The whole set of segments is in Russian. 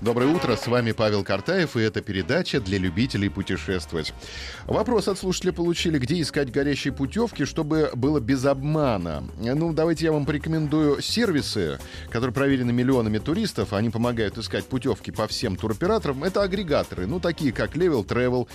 Доброе утро, с вами Павел Картаев, и это передача для любителей путешествовать. Вопрос от слушателя получили, где искать горящие путевки, чтобы было без обмана. Ну, давайте я вам порекомендую сервисы, которые проверены миллионами туристов, они помогают искать путевки по всем туроператорам. Это агрегаторы, ну, такие как Level Travel,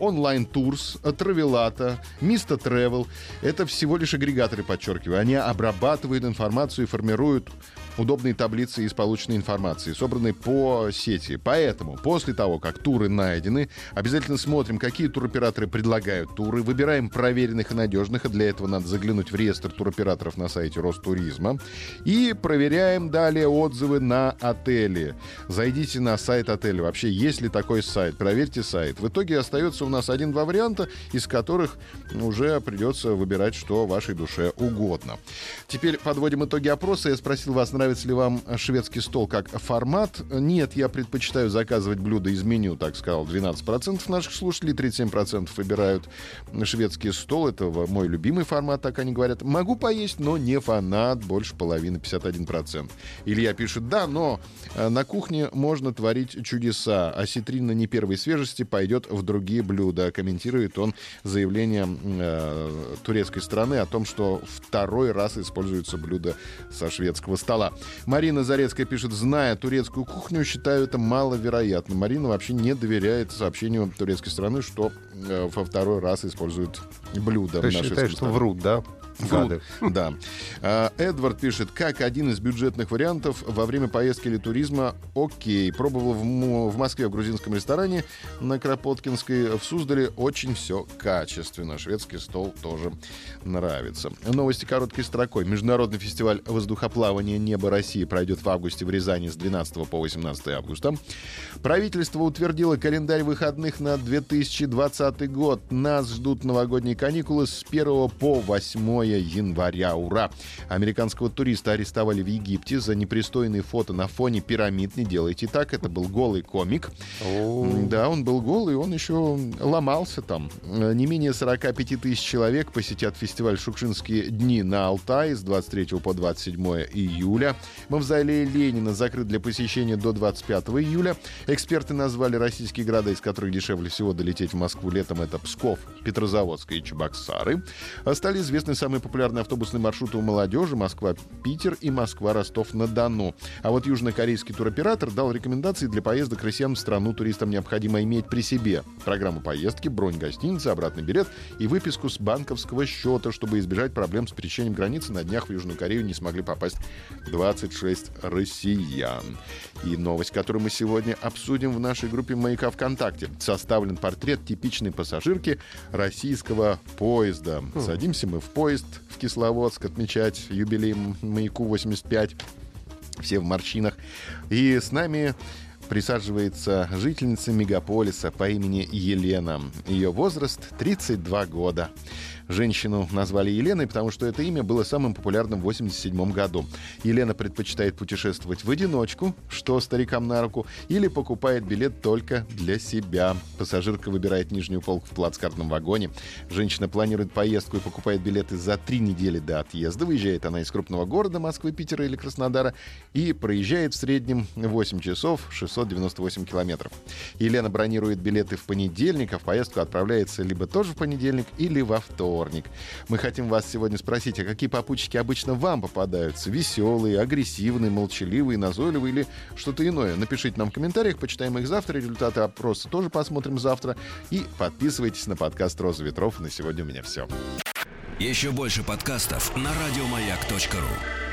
Online Tours, Travelata, Mista Travel. Это всего лишь агрегаторы, подчеркиваю. Они обрабатывают информацию и формируют удобные таблицы из полученной информации, собранной по сети. Поэтому после того, как туры найдены, обязательно смотрим, какие туроператоры предлагают туры, выбираем проверенных и надежных, а для этого надо заглянуть в реестр туроператоров на сайте Ростуризма, и проверяем далее отзывы на отели. Зайдите на сайт отеля. Вообще, есть ли такой сайт? Проверьте сайт. В итоге остается у нас один-два варианта, из которых уже придется выбирать, что вашей душе угодно. Теперь подводим итоги опроса. Я спросил вас, нравится нравится ли вам шведский стол как формат? Нет, я предпочитаю заказывать блюда из меню, так сказал 12% наших слушателей, 37% выбирают шведский стол. Это мой любимый формат, так они говорят. Могу поесть, но не фанат, больше половины, 51%. Илья пишет, да, но э, на кухне можно творить чудеса. Осетрина не первой свежести пойдет в другие блюда. Комментирует он заявление э, турецкой страны о том, что второй раз используется блюдо со шведского стола. Марина Зарецкая пишет, зная турецкую кухню, считаю это маловероятно. Марина вообще не доверяет сообщению турецкой страны, что э, во второй раз используют блюдо. Ты считаешь, что врут, да? Гады. Да. А, Эдвард пишет, как один из бюджетных вариантов во время поездки или туризма, окей. Пробовал в, в Москве в грузинском ресторане на Кропоткинской, в Суздале очень все качественно. Шведский стол тоже нравится. Новости короткой строкой. Международный фестиваль воздухоплавания «Небо России» пройдет в августе в Рязани с 12 по 18 августа. Правительство утвердило календарь выходных на 2020 год. Нас ждут новогодние каникулы с 1 по 8 января. Ура! Американского туриста арестовали в Египте за непристойные фото на фоне пирамид. Не делайте так. Это был голый комик. Да, он был голый, он еще ломался там. Не менее 45 тысяч человек посетят фестиваль «Шукшинские дни» на Алтае с 23 по 27 июля. Мавзолей Ленина закрыт для посещения до 25 июля. Эксперты назвали российские города, из которых дешевле всего долететь в Москву летом. Это Псков, Петрозаводск и Чебоксары. Стали известны самые популярные автобусные маршруты у молодежи Москва-Питер и Москва-Ростов-на-Дону. А вот южнокорейский туроператор дал рекомендации для поездок россиян в страну туристам необходимо иметь при себе. Программу поездки, бронь гостиницы, обратный билет и выписку с банковского счета, чтобы избежать проблем с пересечением границы. На днях в Южную Корею не смогли попасть 26 россиян. И новость, которую мы сегодня обсудим в нашей группе «Маяка ВКонтакте». Составлен портрет типичной пассажирки российского поезда. Садимся мы в поезд в Кисловодск отмечать юбилей «Маяку 85». Все в морщинах. И с нами присаживается жительница мегаполиса по имени Елена. Ее возраст 32 года. Женщину назвали Еленой, потому что это имя было самым популярным в 1987 году. Елена предпочитает путешествовать в одиночку, что старикам на руку, или покупает билет только для себя. Пассажирка выбирает нижнюю полку в плацкартном вагоне. Женщина планирует поездку и покупает билеты за три недели до отъезда. Выезжает она из крупного города Москвы, Питера или Краснодара и проезжает в среднем 8 часов 698 километров. Елена бронирует билеты в понедельник, а в поездку отправляется либо тоже в понедельник, или во вторник вторник. Мы хотим вас сегодня спросить, а какие попутчики обычно вам попадаются? Веселые, агрессивные, молчаливые, назойливые или что-то иное? Напишите нам в комментариях, почитаем их завтра. Результаты опроса тоже посмотрим завтра. И подписывайтесь на подкаст «Роза ветров». На сегодня у меня все. Еще больше подкастов на радиомаяк.ру